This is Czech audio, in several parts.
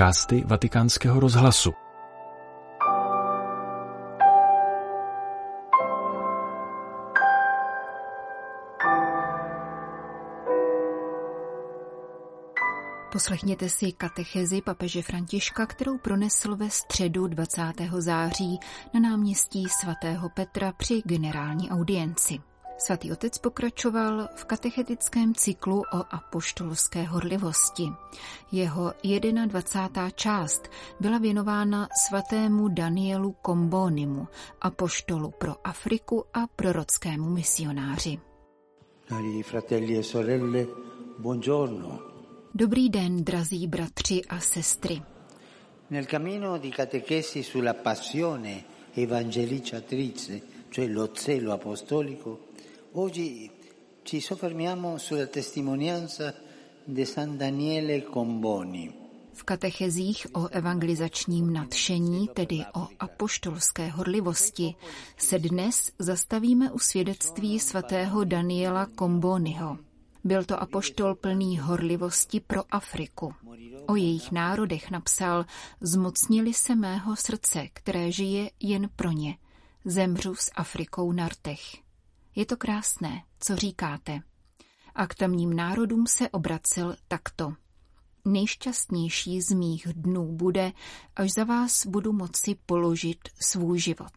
podcasty Vatikánského rozhlasu. Poslechněte si katechezi papeže Františka, kterou pronesl ve středu 20. září na náměstí svatého Petra při generální audienci. Svatý otec pokračoval v katechetickém cyklu o apoštolské horlivosti. Jeho 21. část byla věnována svatému Danielu Kombonimu, apoštolu pro Afriku a prorockému misionáři. Cari fratelli e sorelle, buongiorno. Dobrý den, drazí bratři a sestry. Nel cammino di catechesi sulla passione evangelizzatrice, cioè lo zelo apostolico, oggi ci soffermiamo sulla testimonianza di San Daniele Comboni. V katechezích o evangelizačním nadšení, tedy o apoštolské horlivosti, se dnes zastavíme u svědectví svatého Daniela Kombonyho. Byl to apoštol plný horlivosti pro Afriku. O jejich národech napsal, zmocnili se mého srdce, které žije jen pro ně. Zemřu s Afrikou na rtech. Je to krásné, co říkáte. A k tamním národům se obracel takto. Nejšťastnější z mých dnů bude, až za vás budu moci položit svůj život.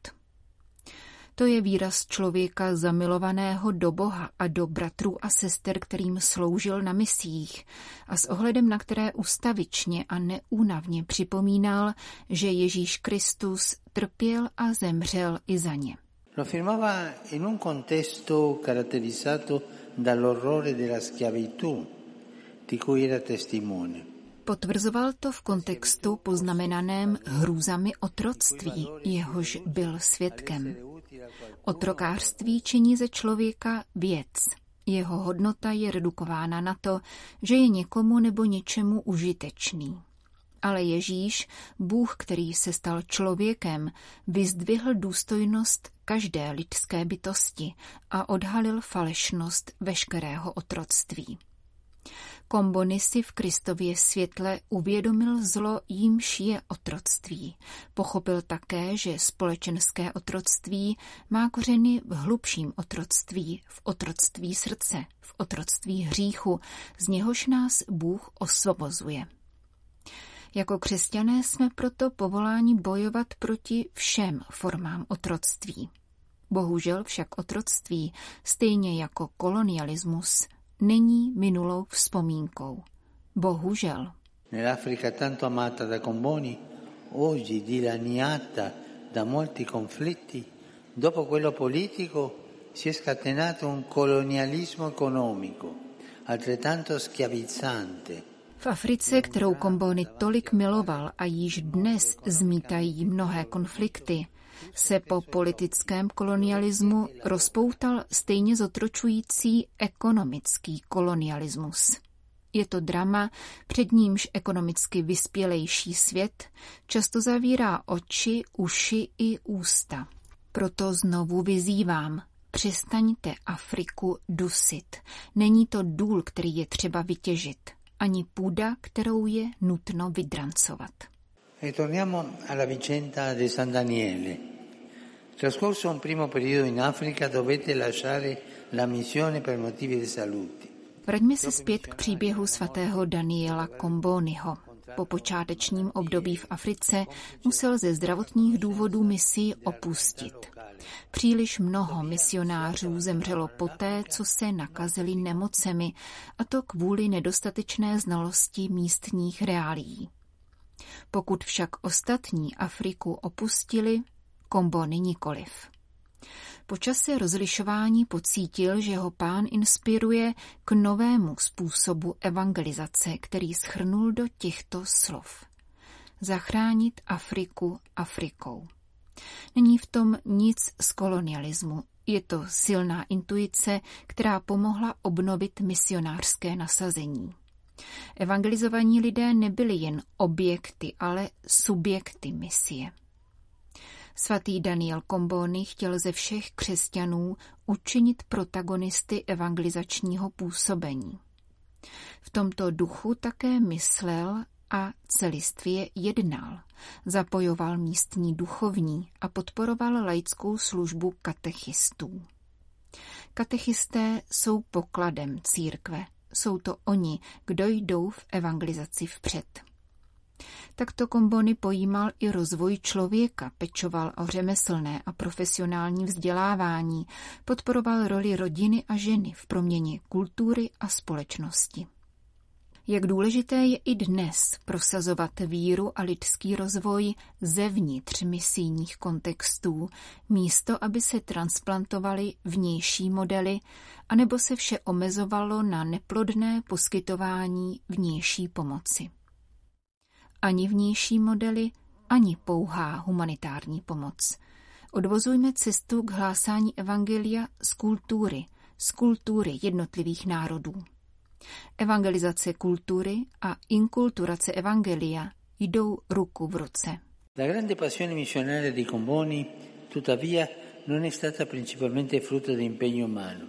To je výraz člověka zamilovaného do Boha a do bratrů a sester, kterým sloužil na misích a s ohledem na které ustavičně a neúnavně připomínal, že Ježíš Kristus trpěl a zemřel i za ně. Lo affermava in un contesto caratterizzato dall'orrore della schiavitù, di cui era testimone. Potvrzoval to v kontextu poznamenaném hrůzami otroctví, jehož byl svědkem. Otrokářství činí ze člověka věc. Jeho hodnota je redukována na to, že je někomu nebo něčemu užitečný. Ale Ježíš, Bůh, který se stal člověkem, vyzdvihl důstojnost každé lidské bytosti a odhalil falešnost veškerého otroctví. Kombony si v Kristově světle uvědomil zlo, jímž je otroctví. Pochopil také, že společenské otroctví má kořeny v hlubším otroctví, v otroctví srdce, v otroctví hříchu, z něhož nás Bůh osvobozuje. Jako křesťané jsme proto povoláni bojovat proti všem formám otroctví. Bohužel však otroctví, stejně jako kolonialismus, není minulou vzpomínkou. Bohužel. Nell'Africa tanto amata da Comboni, oggi dilaniata da molti conflitti, dopo quello politico si è scatenato un colonialismo economico, altrettanto schiavizzante. V Africe, kterou Kombony tolik miloval a již dnes zmítají mnohé konflikty, se po politickém kolonialismu rozpoutal stejně zotročující ekonomický kolonialismus. Je to drama, před nímž ekonomicky vyspělejší svět často zavírá oči, uši i ústa. Proto znovu vyzývám, přestaňte Afriku dusit. Není to důl, který je třeba vytěžit, ani půda, kterou je nutno vydrancovat. E torniamo alla vicenda di San Daniele. Trascorso un primo periodo in Africa dovette lasciare la missione per motivi di salute. Vraťme se zpět k příběhu svatého Daniela Kombonyho. Po počátečním období v Africe musel ze zdravotních důvodů misii opustit. Příliš mnoho misionářů zemřelo poté, co se nakazili nemocemi, a to kvůli nedostatečné znalosti místních reálií. Pokud však ostatní Afriku opustili, Kombony nikoliv. Po čase rozlišování pocítil, že ho pán inspiruje k novému způsobu evangelizace, který schrnul do těchto slov. Zachránit Afriku Afrikou. Není v tom nic z kolonialismu. Je to silná intuice, která pomohla obnovit misionářské nasazení. Evangelizovaní lidé nebyli jen objekty, ale subjekty misie. Svatý Daniel Kombony chtěl ze všech křesťanů učinit protagonisty evangelizačního působení. V tomto duchu také myslel a celistvě jednal. Zapojoval místní duchovní a podporoval laickou službu katechistů. Katechisté jsou pokladem církve. Jsou to oni, kdo jdou v evangelizaci vpřed. Takto Kombony pojímal i rozvoj člověka, pečoval o řemeslné a profesionální vzdělávání, podporoval roli rodiny a ženy v proměně kultury a společnosti. Jak důležité je i dnes prosazovat víru a lidský rozvoj zevnitř misijních kontextů, místo aby se transplantovaly vnější modely, anebo se vše omezovalo na neplodné poskytování vnější pomoci ani vnější modely, ani pouhá humanitární pomoc. Odvozujme cestu k hlásání evangelia z kultury, z kultury jednotlivých národů. Evangelizace kultury a inkulturace evangelia jdou ruku v ruce. La grande passione missionaria di Comboni, tuttavia, non è stata principalmente frutto di impegno umano.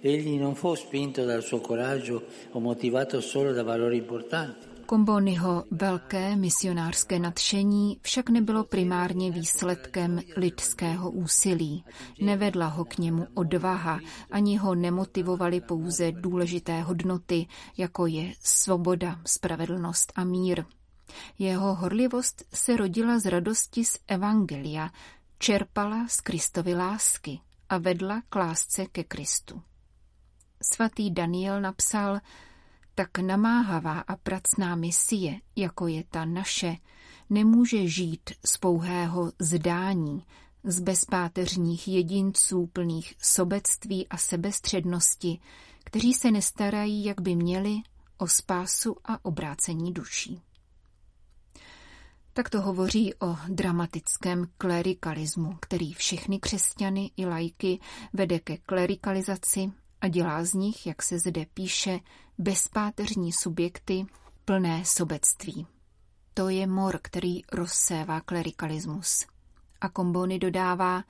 Egli non fu spinto dal suo coraggio o motivato solo da valori importanti. Kombonyho velké misionářské nadšení však nebylo primárně výsledkem lidského úsilí. Nevedla ho k němu odvaha, ani ho nemotivovaly pouze důležité hodnoty, jako je svoboda, spravedlnost a mír. Jeho horlivost se rodila z radosti z Evangelia, čerpala z Kristovy lásky a vedla k lásce ke Kristu. Svatý Daniel napsal, tak namáhavá a pracná misie, jako je ta naše, nemůže žít z pouhého zdání, z bezpáteřních jedinců plných sobectví a sebestřednosti, kteří se nestarají, jak by měli, o spásu a obrácení duší. Tak to hovoří o dramatickém klerikalismu, který všechny křesťany i lajky vede ke klerikalizaci a dělá z nich, jak se zde píše, bezpáteřní subjekty plné sobectví. To je mor, který rozsévá klerikalismus. A Kombony dodává,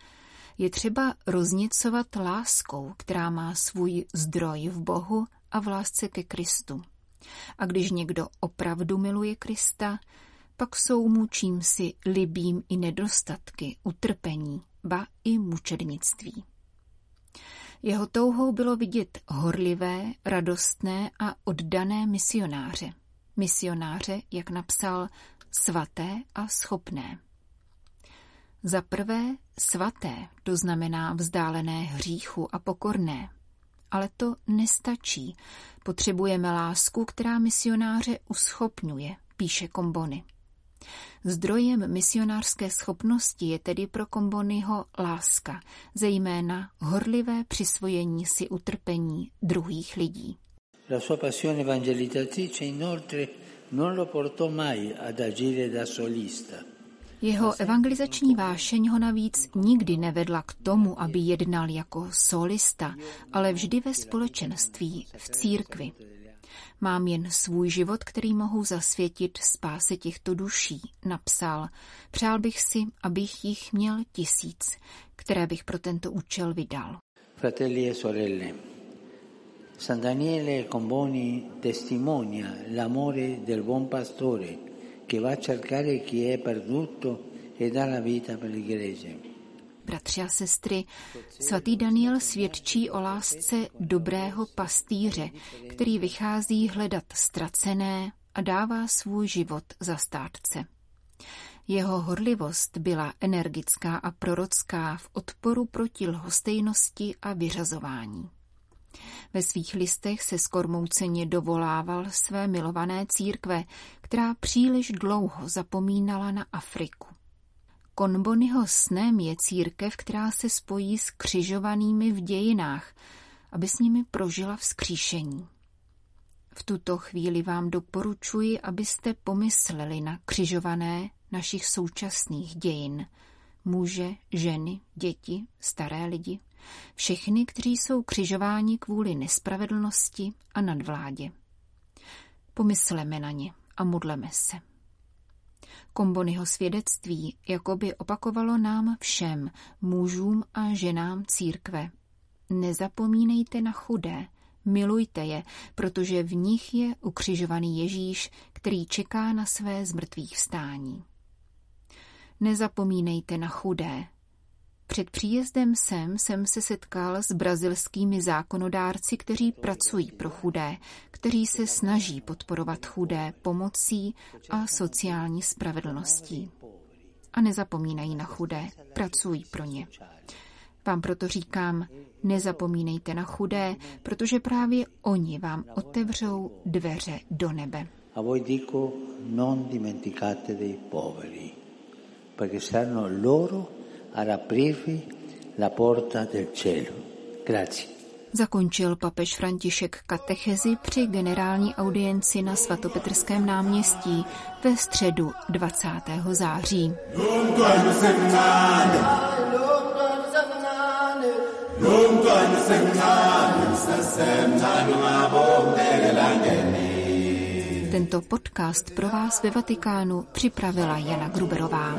je třeba roznicovat láskou, která má svůj zdroj v Bohu a v lásce ke Kristu. A když někdo opravdu miluje Krista, pak jsou mu čímsi libým i nedostatky, utrpení, ba i mučednictví. Jeho touhou bylo vidět horlivé, radostné a oddané misionáře. Misionáře, jak napsal, svaté a schopné. Za prvé svaté, to znamená vzdálené hříchu a pokorné. Ale to nestačí. Potřebujeme lásku, která misionáře uschopňuje, píše Kombony. Zdrojem misionářské schopnosti je tedy pro Kombonyho láska, zejména horlivé přisvojení si utrpení druhých lidí. La sua passione evangelizzatrice inoltre non lo portò mai ad agire da solista. Jeho evangelizační vášeň ho navíc nikdy nevedla k tomu, aby jednal jako solista, ale vždy ve společenství, v církvi. Mám jen svůj život, který mohu zasvětit spáse těchto duší, napsal. Přál bych si, abych jich měl tisíc, které bych pro tento účel vydal. Fratelli e sorelle, San Daniele Comboni testimonia l'amore del buon pastore che va a cercare chi è perduto e dà la vita per l'Iglesia. Bratři a sestry, svatý Daniel svědčí o lásce dobrého pastýře, který vychází hledat ztracené a dává svůj život za státce. Jeho horlivost byla energická a prorocká v odporu proti lhostejnosti a vyřazování. Ve svých listech se skormouceně dovolával své milované církve, která příliš dlouho zapomínala na Afriku. Konbonyho snem je církev, která se spojí s křižovanými v dějinách, aby s nimi prožila vzkříšení. V tuto chvíli vám doporučuji, abyste pomysleli na křižované našich současných dějin. Muže, ženy, děti, staré lidi, všechny, kteří jsou křižováni kvůli nespravedlnosti a nadvládě. Pomysleme na ně a modleme se. Kombonyho svědectví jakoby opakovalo nám všem, mužům a ženám církve. Nezapomínejte na chudé, Milujte je, protože v nich je ukřižovaný Ježíš, který čeká na své zmrtvých vstání. Nezapomínejte na chudé. Před příjezdem sem jsem se setkal s brazilskými zákonodárci, kteří pracují pro chudé, kteří se snaží podporovat chudé pomocí a sociální spravedlností. A nezapomínají na chudé, pracují pro ně. Vám proto říkám, nezapomínejte na chudé, protože právě oni vám otevřou dveře do nebe. A voi dico, non dimenticate dei poveri, perché saranno loro a aprirvi la porta del cielo. Grazie. Zakončil papež František katechezi při generální audienci na svatopetrském náměstí ve středu 20. září. Tento podcast pro vás ve Vatikánu připravila Jana Gruberová.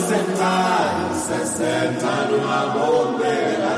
Sentado, sentado, sentado,